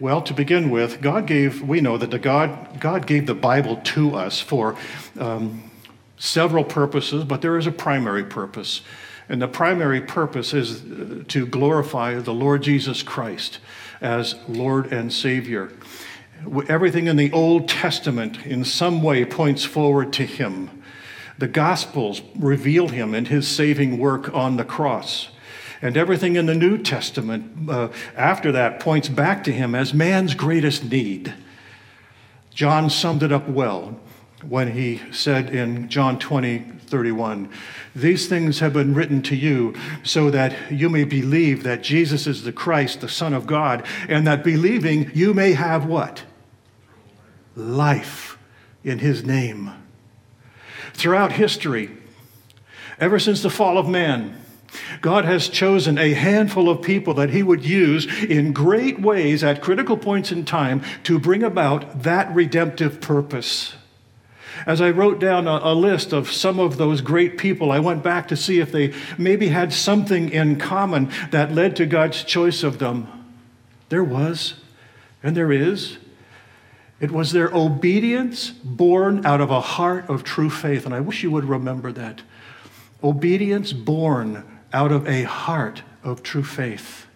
Well, to begin with, God gave, we know that the God, God gave the Bible to us for um, several purposes, but there is a primary purpose. And the primary purpose is uh, to glorify the Lord Jesus Christ as Lord and Savior. Everything in the Old Testament in some way points forward to Him. The Gospels reveal Him and His saving work on the cross. And everything in the New Testament uh, after that points back to Him as man's greatest need. John summed it up well when he said in John 20, 31, These things have been written to you so that you may believe that Jesus is the Christ, the Son of God, and that believing you may have what? Life in his name. Throughout history, ever since the fall of man, God has chosen a handful of people that He would use in great ways at critical points in time to bring about that redemptive purpose. As I wrote down a, a, list of some of those great people, I went back to see if they maybe had something in common that led to God's choice of them. There was, and there is. It was their obedience born out of a heart of true faith. And I wish you would remember that. Obedience born out of a heart of true faith.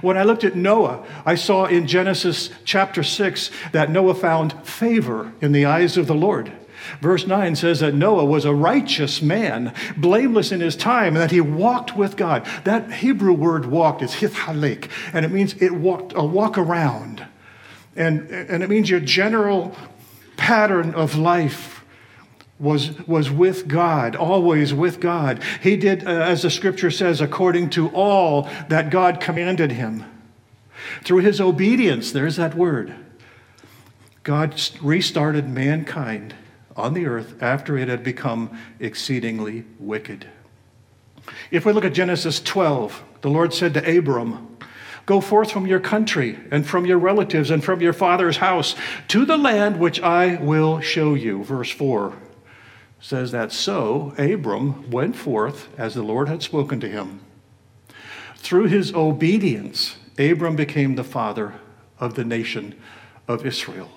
When I looked at Noah, I saw in Genesis chapter 6 that Noah found favor in the eyes of the Lord. Verse 9 says that Noah was a righteous man, blameless in his time, and that he walked with God. That Hebrew word walked is hithalek, and it means it walked a walk around. And, and it means your general pattern of life was, was with God, always with God. He did, uh, as the scripture says, according to all that God commanded him. Through his obedience, there's that word, God restarted mankind on the earth after it had become exceedingly wicked. If we look at Genesis 12, the Lord said to Abram, Go forth from your country and from your relatives and from your father's house to the land which I will show you. Verse 4 says that so Abram went forth as the Lord had spoken to him. Through his obedience, Abram became the father of the nation of Israel.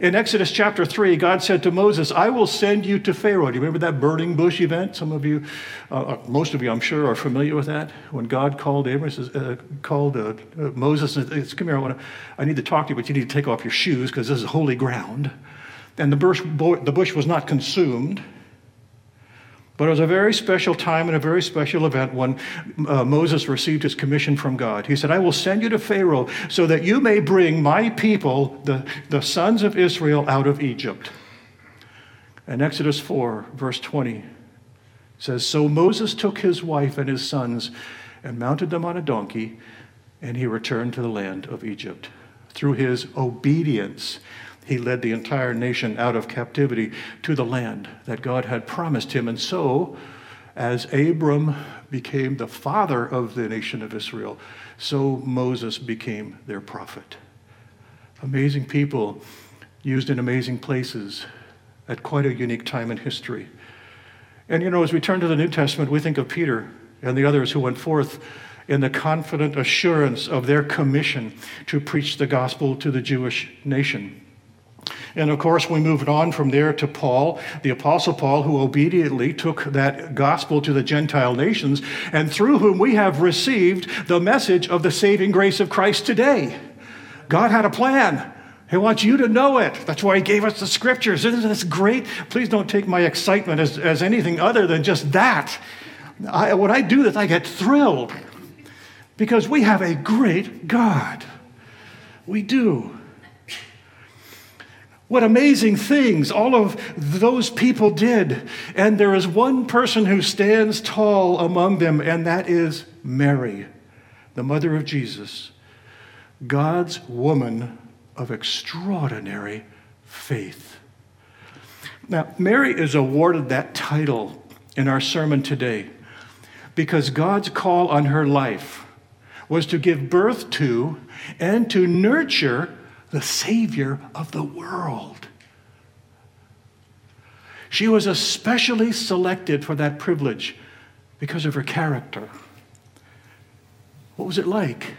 In Exodus chapter 3, God said to Moses, I will send you to Pharaoh. Do you remember that burning bush event? Some of you, uh, uh most of you, I'm sure, are familiar with that. When God called Abraham, uh, called uh, uh Moses, and says, Come here, I, wanna, I need to talk to you, but you need to take off your shoes because this is holy ground. And the bush, the bush was not consumed. But it was a very special time and a very special event when uh, Moses received his commission from God. He said, I will send you to Pharaoh so that you may bring my people, the, the sons of Israel, out of Egypt. And Exodus 4, verse 20 says, So Moses took his wife and his sons and mounted them on a donkey, and he returned to the land of Egypt. Through his obedience, he led the entire nation out of captivity to the land that God had promised him. And so, as Abram became the father of the nation of Israel, so Moses became their prophet. Amazing people used in amazing places at quite a unique time in history. And you know, as we turn to the New Testament, we think of Peter and the others who went forth in the confident assurance of their commission to preach the gospel to the Jewish nation. And of course, we moved on from there to Paul, the Apostle Paul, who obediently took that gospel to the Gentile nations, and through whom we have received the message of the saving grace of Christ today. God had a plan. He wants you to know it. That's why He gave us the scriptures. Isn't this great? Please don't take my excitement as, as anything other than just that. I, when I do this, I get thrilled because we have a great God. We do. What amazing things all of those people did. And there is one person who stands tall among them, and that is Mary, the mother of Jesus, God's woman of extraordinary faith. Now, Mary is awarded that title in our sermon today because God's call on her life was to give birth to and to nurture the Savior of the world. She was especially selected for that privilege because of her character. What was it like?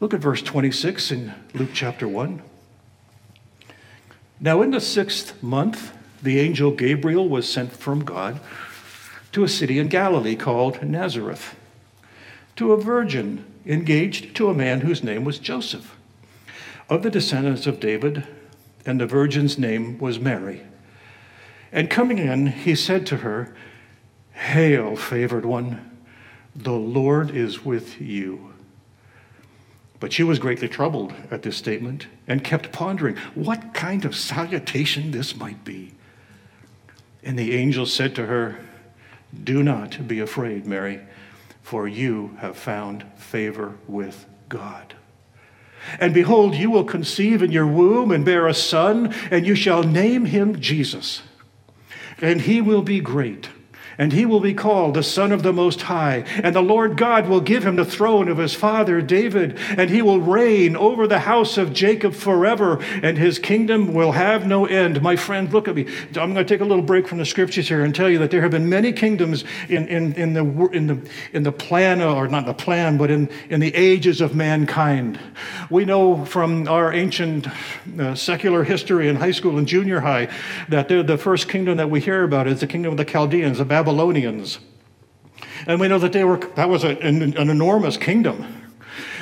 Look at verse 26 in Luke chapter 1. Now, in the sixth month, the angel Gabriel was sent from God to a city in Galilee called Nazareth, to a virgin engaged to a man whose name was Joseph, of the descendants of David, and the virgin's name was Mary. And coming in, he said to her, Hail, favored one, the Lord is with you. But she was greatly troubled at this statement and kept pondering what kind of salutation this might be. And the angel said to her, Do not be afraid, Mary, for you have found favor with God. And behold, you will conceive in your womb and bear a son, and you shall name him Jesus. And he will be great and he will be called the Son of the Most High. And the Lord God will give him the throne of his father David, and he will reign over the house of Jacob forever, and his kingdom will have no end. My friend, look at me. I'm going to take a little break from the scriptures here and tell you that there have been many kingdoms in, in, in, the, in, the, in the plan, or not the plan, but in, in the ages of mankind. We know from our ancient uh, secular history in high school and junior high that the first kingdom that we hear about is the kingdom of the Chaldeans, the Babylonians. Babylonians. And we know that they were, that was a, an, an enormous kingdom.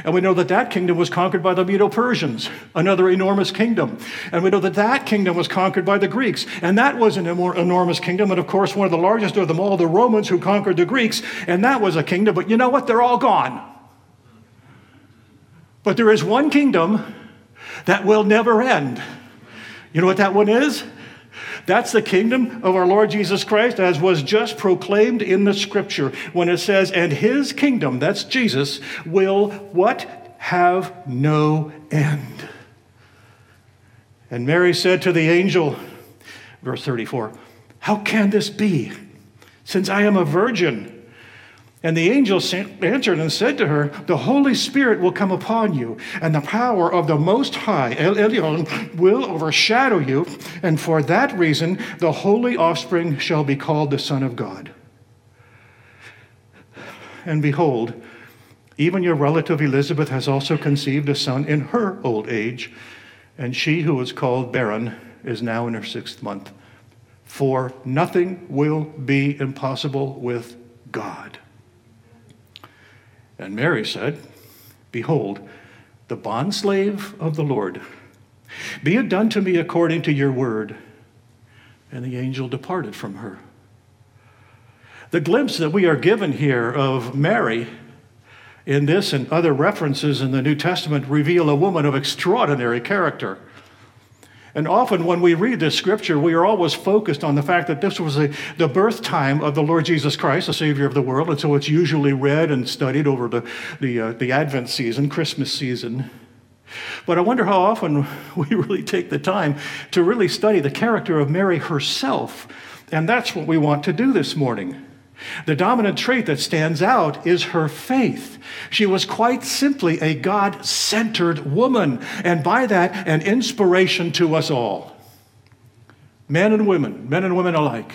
And we know that that kingdom was conquered by the Medo Persians, another enormous kingdom. And we know that that kingdom was conquered by the Greeks. And that was an enormous kingdom. And of course, one of the largest of them all, the Romans who conquered the Greeks. And that was a kingdom. But you know what? They're all gone. But there is one kingdom that will never end. You know what that one is? That's the kingdom of our Lord Jesus Christ, as was just proclaimed in the scripture when it says, and his kingdom, that's Jesus, will what? Have no end. And Mary said to the angel, verse 34, How can this be, since I am a virgin? And the angel answered and said to her, The Holy Spirit will come upon you, and the power of the Most High, El Elyon, will overshadow you, and for that reason the holy offspring shall be called the Son of God. And behold, even your relative Elizabeth has also conceived a son in her old age, and she who was called barren is now in her sixth month. For nothing will be impossible with God. And Mary said, Behold, the bondslave of the Lord. Be it done to me according to your word. And the angel departed from her. The glimpse that we are given here of Mary in this and other references in the New Testament reveal a woman of extraordinary character. And often when we read this scripture, we are always focused on the fact that this was a, the birth time of the Lord Jesus Christ, the Savior of the world. And so it's usually read and studied over the, the, uh, the Advent season, Christmas season. But I wonder how often we really take the time to really study the character of Mary herself. And that's what we want to do this morning. The dominant trait that stands out is her faith. She was quite simply a God centered woman, and by that, an inspiration to us all. Men and women, men and women alike.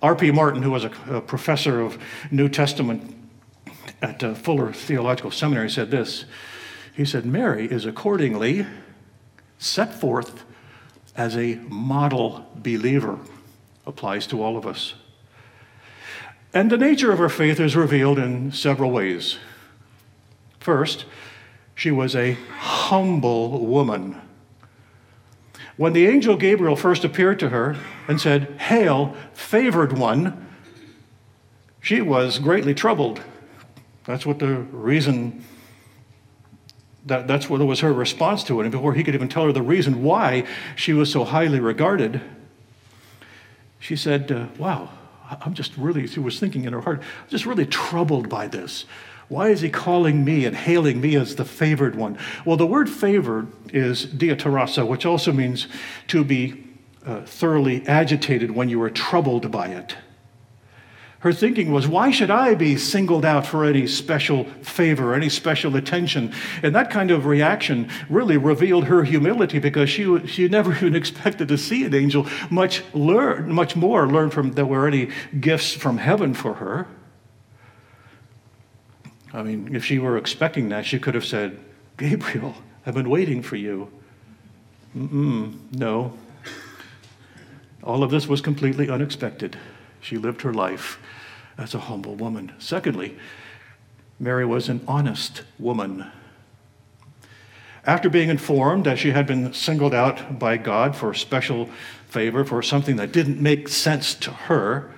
R.P. Martin, who was a, a, professor of New Testament at uh, Fuller Theological Seminary, said this. He said, Mary is accordingly set forth as a model believer. Applies to all of us. And the nature of her faith is revealed in several ways. First, she was a humble woman. When the angel Gabriel first appeared to her and said, Hail, favored one, she was greatly troubled. That's what the reason, that, that's what was her response to it. And before he could even tell her the reason why she was so highly regarded, she said, Wow, I'm just really, she was thinking in her heart, I'm just really troubled by this. Why is he calling me and hailing me as the favored one? Well, the word favored is diaterasa, which also means to be uh, thoroughly agitated when you are troubled by it. Her thinking was, why should I be singled out for any special favor, any special attention? And that kind of reaction really revealed her humility because she, she never even expected to see an angel, much, learn, much more learn from there were any gifts from heaven for her. I mean, if she were expecting that, she could have said, Gabriel, I've been waiting for you. Mm-mm, no. All of this was completely unexpected. She lived her life as a humble woman. Secondly, Mary was an honest woman. After being informed that she had been singled out by God for special favor for something that didn't make sense to her,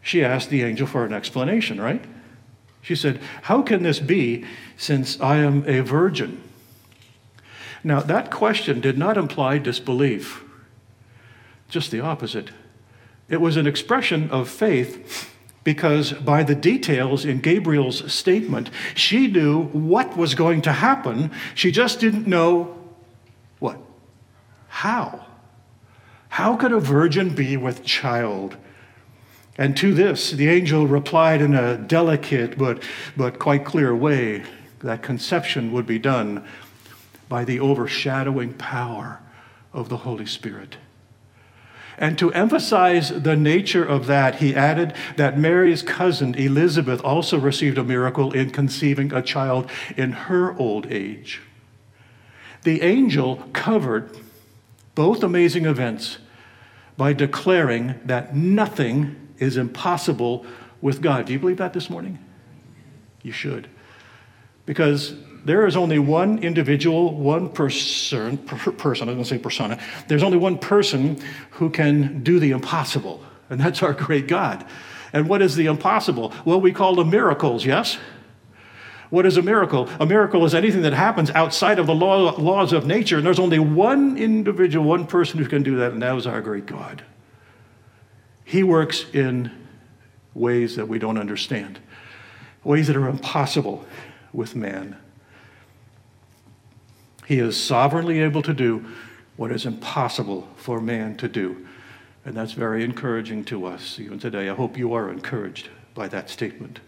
she asked the angel for an explanation, right? She said, How can this be since I am a virgin? Now, that question did not imply disbelief, just the opposite. It was an expression of faith because by the details in Gabriel's statement, she knew what was going to happen. She just didn't know what? How? How could a virgin be with child? And to this, the angel replied in a delicate but, but quite clear way that conception would be done by the overshadowing power of the Holy Spirit. And to emphasize the nature of that, he added that Mary's cousin Elizabeth also received a miracle in conceiving a child in her old age. The angel covered both amazing events by declaring that nothing is impossible with God. Do you believe that this morning? You should. Because there is only one individual, one person, person, I was going to say persona, there's only one person who can do the impossible, and that's our great God. And what is the impossible? Well, we call them miracles, yes? What is a miracle? A miracle is anything that happens outside of the law, laws of nature, and there's only one individual, one person who can do that, and that is our great God. He works in ways that we don't understand, ways that are impossible with man. He is sovereignly able to do what is impossible for man to do. And that's very encouraging to us even today. I hope you are encouraged by that statement.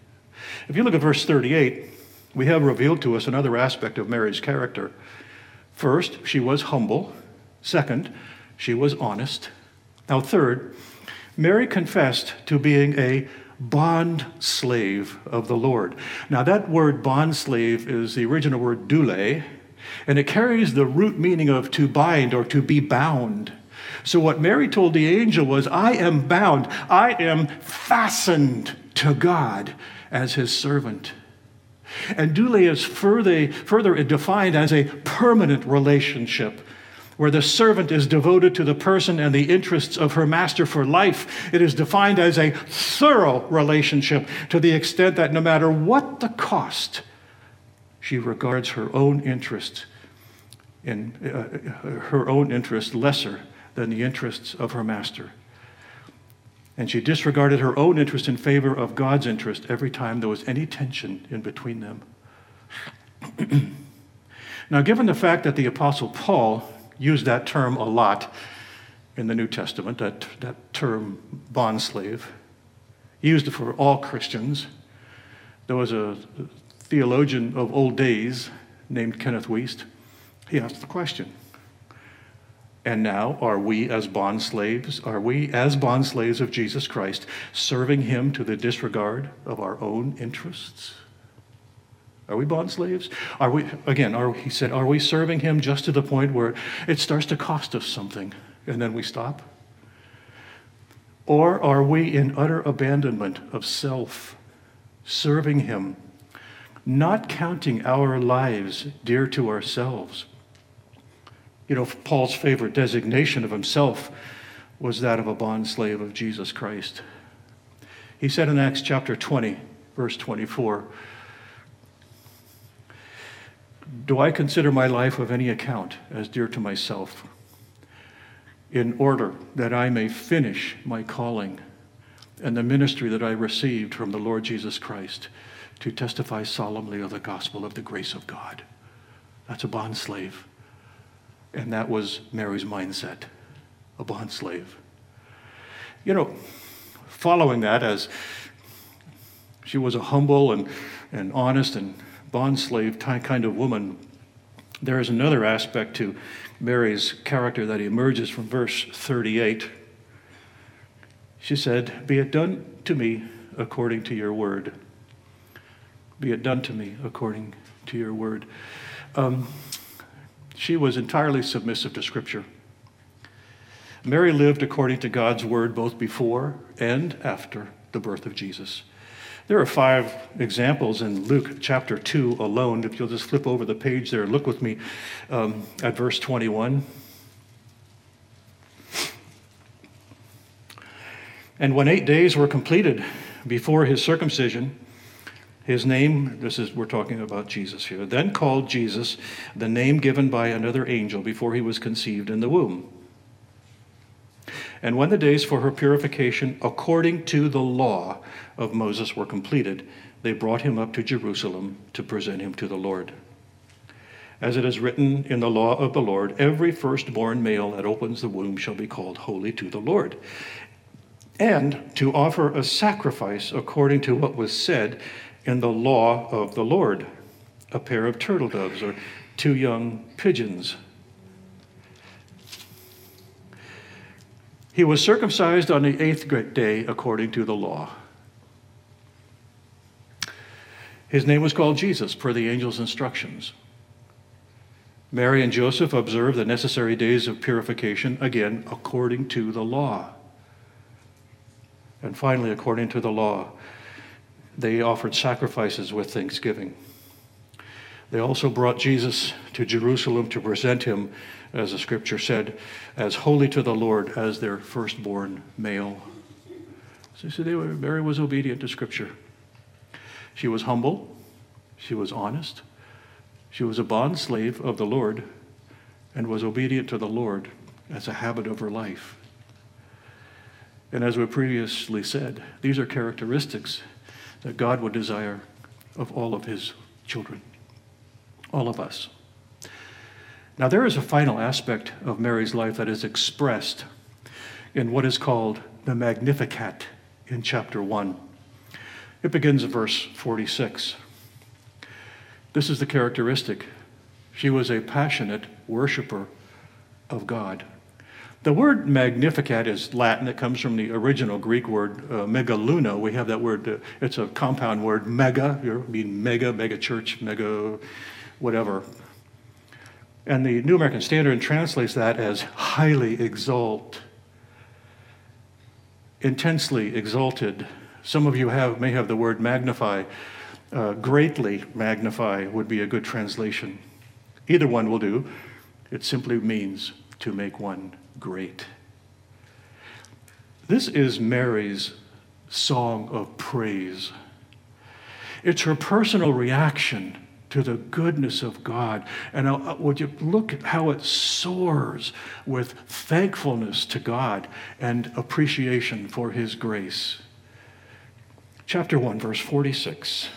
If you look at verse 38, we have revealed to us another aspect of Mary's character. First, she was humble. Second, she was honest. Now, third, Mary confessed to being a bond slave of the Lord. Now, that word bond slave is the original word doule, and it carries the root meaning of to bind or to be bound. So, what Mary told the angel was, I am bound, I am fastened to God as his servant. And doule is further, further defined as a permanent relationship where the servant is devoted to the person and the interests of her master for life. It is defined as a thorough relationship to the extent that no matter what the cost, she regards her own interest in uh, her own interest lesser than the interests of her master. And she disregarded her own interest in favor of God's interest every time there was any tension in between them. now, given the fact that the Apostle Paul used that term a lot in the New Testament, that, that term bondslave, used for all Christians. There was a theologian of old days named Kenneth Wuest. He asked the question and now, are we as bond slaves, are we as bond slaves of Jesus Christ serving him to the disregard of our own interests? Are we bond slaves? Are we, again, are, he said, are we serving him just to the point where it starts to cost us something and then we stop? Or are we in utter abandonment of self, serving him, not counting our lives dear to ourselves? You know, Paul's favorite designation of himself was that of a bondslave of Jesus Christ. He said in Acts chapter 20, verse 24, Do I consider my life of any account as dear to myself, in order that I may finish my calling and the ministry that I received from the Lord Jesus Christ to testify solemnly of the gospel of the grace of God? That's a bond slave. And that was Mary's mindset, a bond slave. You know, following that, as she was a humble and, and honest and bond slave kind of woman, there is another aspect to Mary's character that emerges from verse 38. She said, Be it done to me according to your word. Be it done to me according to your word. Um, she was entirely submissive to Scripture. Mary lived according to God's word both before and after the birth of Jesus. There are five examples in Luke chapter 2 alone. If you'll just flip over the page there, look with me um, at verse 21. And when eight days were completed before his circumcision, his name, this is, we're talking about Jesus here, then called Jesus the name given by another angel before he was conceived in the womb. And when the days for her purification, according to the law of Moses, were completed, they brought him up to Jerusalem to present him to the Lord. As it is written in the law of the Lord, every firstborn male that opens the womb shall be called holy to the Lord. And to offer a sacrifice according to what was said in the law of the Lord a pair of turtle doves or two young pigeons He was circumcised on the eighth day according to the law. His name was called Jesus per the angel's instructions. Mary and Joseph observed the necessary days of purification, again, according to the law. And finally, according to the law, they offered sacrifices with thanksgiving. They also brought Jesus to Jerusalem to present him as the scripture said, as holy to the Lord as their firstborn male. So, so they were, Mary was obedient to scripture. She was humble, she was honest, she was a bond slave of the Lord, and was obedient to the Lord as a habit of her life. And as we previously said, these are characteristics that God would desire of all of his children, all of us. Now, there is a final aspect of Mary's life that is expressed in what is called the Magnificat in chapter 1. It begins at verse 46. This is the characteristic. She was a passionate worshiper of God. The word magnificat is Latin. It comes from the original Greek word uh, megaluno. We have that word, uh, it's a compound word, mega, you mean mega, mega church, mega whatever. And the New American Standard translates that as highly exalt, intensely exalted. Some of you have, may have the word magnify. Uh, greatly magnify would be a good translation. Either one will do. It simply means to make one great. This is Mary's song of praise. It's her personal reaction to the goodness of God. And uh, would you look at how it soars with thankfulness to God and appreciation for His grace? Chapter 1, verse 46.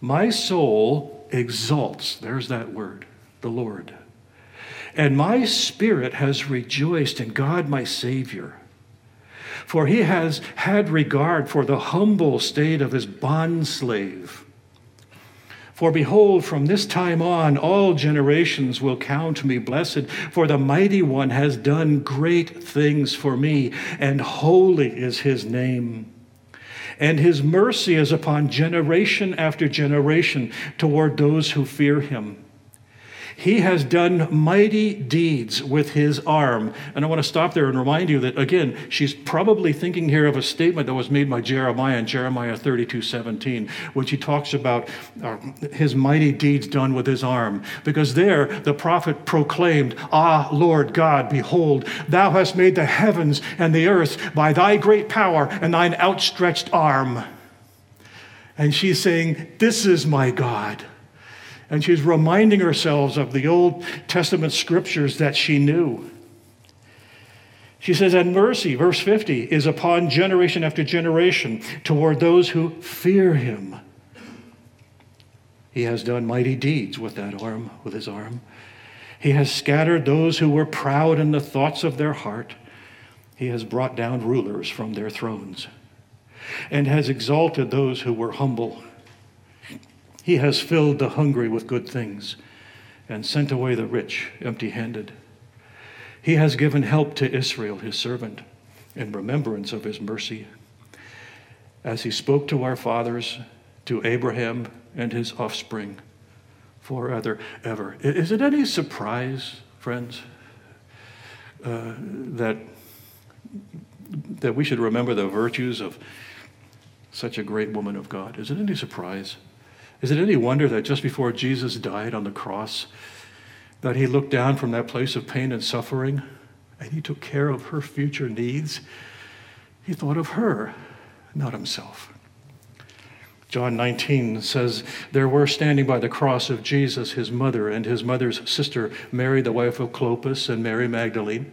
My soul exalts, there's that word, the Lord. And my spirit has rejoiced in God my Savior. For he has had regard for the humble state of his bondslave. For behold, from this time on, all generations will count me blessed, for the mighty one has done great things for me, and holy is his name. And his mercy is upon generation after generation toward those who fear him. He has done mighty deeds with his arm. And I want to stop there and remind you that, again, she's probably thinking here of a statement that was made by Jeremiah in Jeremiah 32 17, when she talks about uh, his mighty deeds done with his arm. Because there, the prophet proclaimed, Ah, Lord God, behold, thou hast made the heavens and the earth by thy great power and thine outstretched arm. And she's saying, This is my God. And she's reminding herself of the Old Testament scriptures that she knew. She says, And mercy, verse 50, is upon generation after generation toward those who fear him. He has done mighty deeds with that arm, with his arm. He has scattered those who were proud in the thoughts of their heart. He has brought down rulers from their thrones and has exalted those who were humble. He has filled the hungry with good things and sent away the rich empty handed. He has given help to Israel, his servant, in remembrance of his mercy. As he spoke to our fathers, to Abraham and his offspring forever, ever. Is it any surprise, friends, uh, that, that we should remember the virtues of such a great woman of God? Is it any surprise? Is it any wonder that just before Jesus died on the cross, that he looked down from that place of pain and suffering and he took care of her future needs? He thought of her, not himself. John 19 says, There were standing by the cross of Jesus his mother and his mother's sister, Mary, the wife of Clopas, and Mary Magdalene.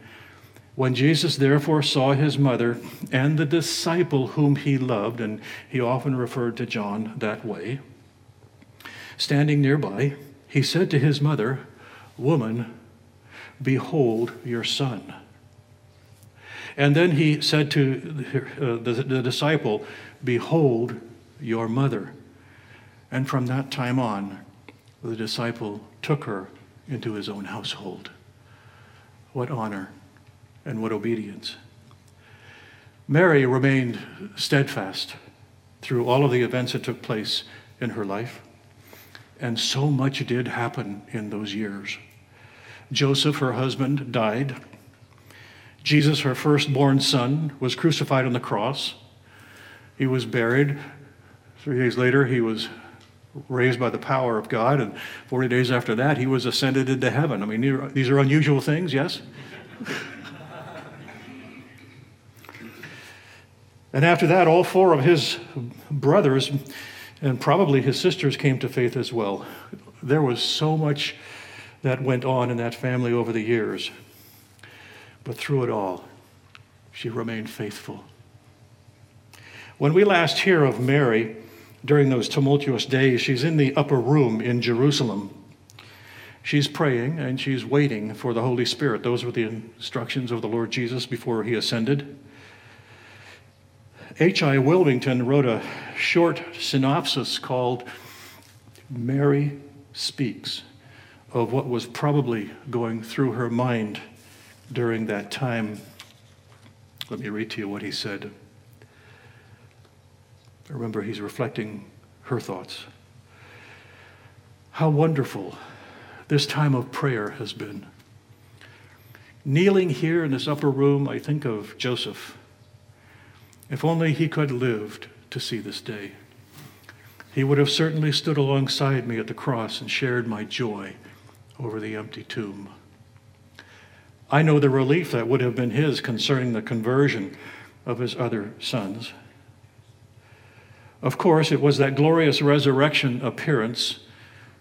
When Jesus therefore saw his mother and the disciple whom he loved, and he often referred to John that way, standing nearby, he said to his mother, Woman, behold your son. And then he said to the, uh, the, the disciple, Behold your mother. And from that time on, the disciple took her into his own household. What honor and what obedience. Mary remained steadfast through all of the events that took place in her life. And so much did happen in those years. Joseph, her husband, died. Jesus, her firstborn son, was crucified on the cross. He was buried. Three days later, he was raised by the power of God, and 40 days after that, he was ascended into heaven. I mean, these are unusual things, yes? and after that, all four of his brothers and probably his sisters came to faith as well. There was so much that went on in that family over the years. But through it all, she remained faithful. When we last hear of Mary, during those tumultuous days, she's in the upper room in Jerusalem. She's praying and she's waiting for the Holy Spirit. Those were the instructions of the Lord Jesus before he ascended. H.L. Willmington wrote a short synopsis called Mary Speaks of what was probably going through her mind during that time. Let me read to you what he said. Remember, he's reflecting her thoughts. How wonderful this time of prayer has been. Kneeling here in this upper room, I think of Joseph. If only he could have lived to see this day. He would have certainly stood alongside me at the cross and shared my joy over the empty tomb. I know the relief that would have been his concerning the conversion of his other sons. Of course, it was that glorious resurrection appearance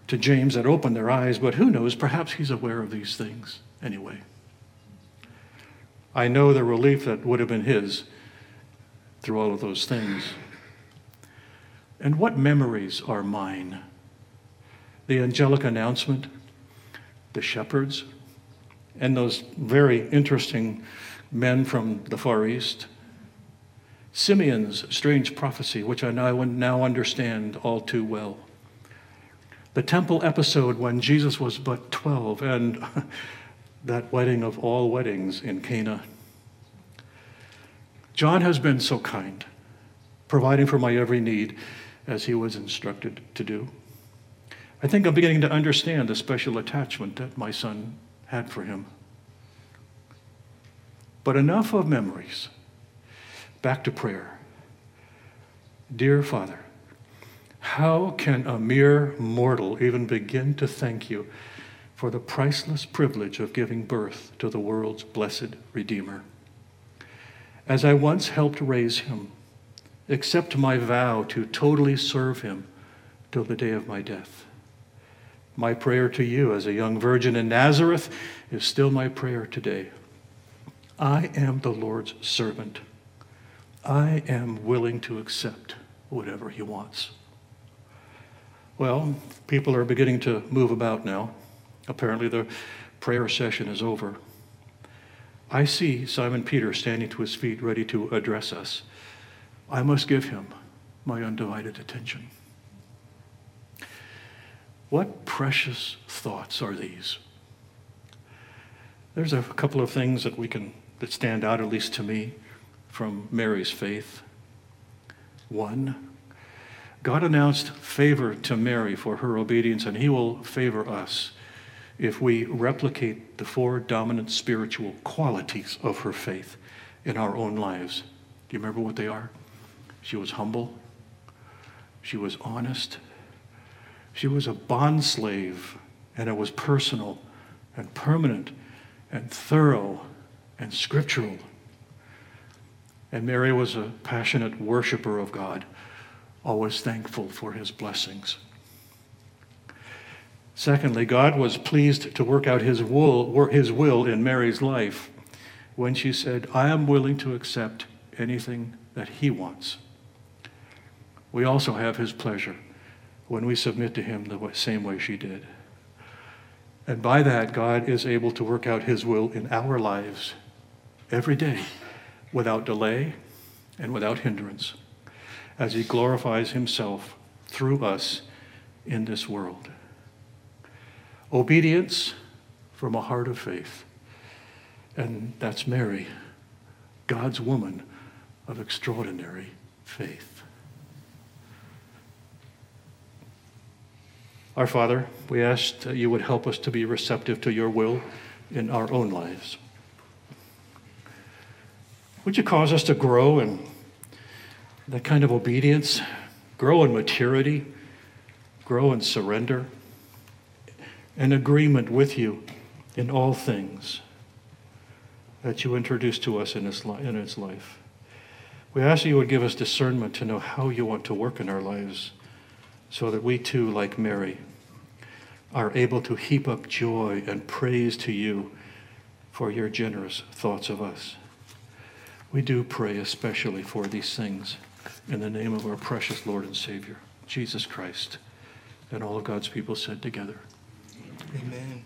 to James that opened their eyes, but who knows, perhaps he's aware of these things anyway. I know the relief that would have been his through all of those things. And what memories are mine? The angelic announcement, the shepherds, and those very interesting men from the Far East Simeon's strange prophecy, which I now, understand all too well. The temple episode when Jesus was but 12, and that wedding of all weddings in Cana. John has been so kind, providing for my every need as he was instructed to do. I think I'm beginning to understand the special attachment that my son had for him. But enough of memories. Back to prayer. Dear Father, how can a mere mortal even begin to thank you for the priceless privilege of giving birth to the world's blessed Redeemer? As I once helped raise him, accept my vow to totally serve him till the day of my death. My prayer to you as a young virgin in Nazareth is still my prayer today. I am the Lord's servant. I am willing to accept whatever He wants. Well, people are beginning to move about now. Apparently, the prayer session is over. I see Simon Peter standing to his feet, ready to address us. I must give him my undivided attention. What precious thoughts are these? There's a couple of things that we can that stand out, at least to me, from Mary's faith. One, God announced favor to Mary for her obedience, and he will favor us if we replicate the four dominant spiritual qualities of her faith in our own lives. Do you remember what they are? She was humble, she was honest, she was a bondslave, and it was personal and permanent and thorough and scriptural. And Mary was a passionate worshiper of God, always thankful for his blessings. Secondly, God was pleased to work out his will, his will in Mary's life when she said, I am willing to accept anything that he wants. We also have his pleasure when we submit to him the same way she did. And by that, God is able to work out his will in our lives every day without delay and without hindrance as he glorifies himself through us in this world. Obedience from a heart of faith. And that's Mary, God's woman of extraordinary faith. Our Father, we ask that you would help us to be receptive to your will in our own lives. Would you cause us to grow in that kind of obedience, grow in maturity, grow in surrender? An agreement with you in all things that you introduce to us in its, li- in its life. We ask that you would give us discernment to know how you want to work in our lives so that we too, like Mary, are able to heap up joy and praise to you for your generous thoughts of us. We do pray especially for these things in the name of our precious Lord and Savior, Jesus Christ. And all of God's people said together. Amen.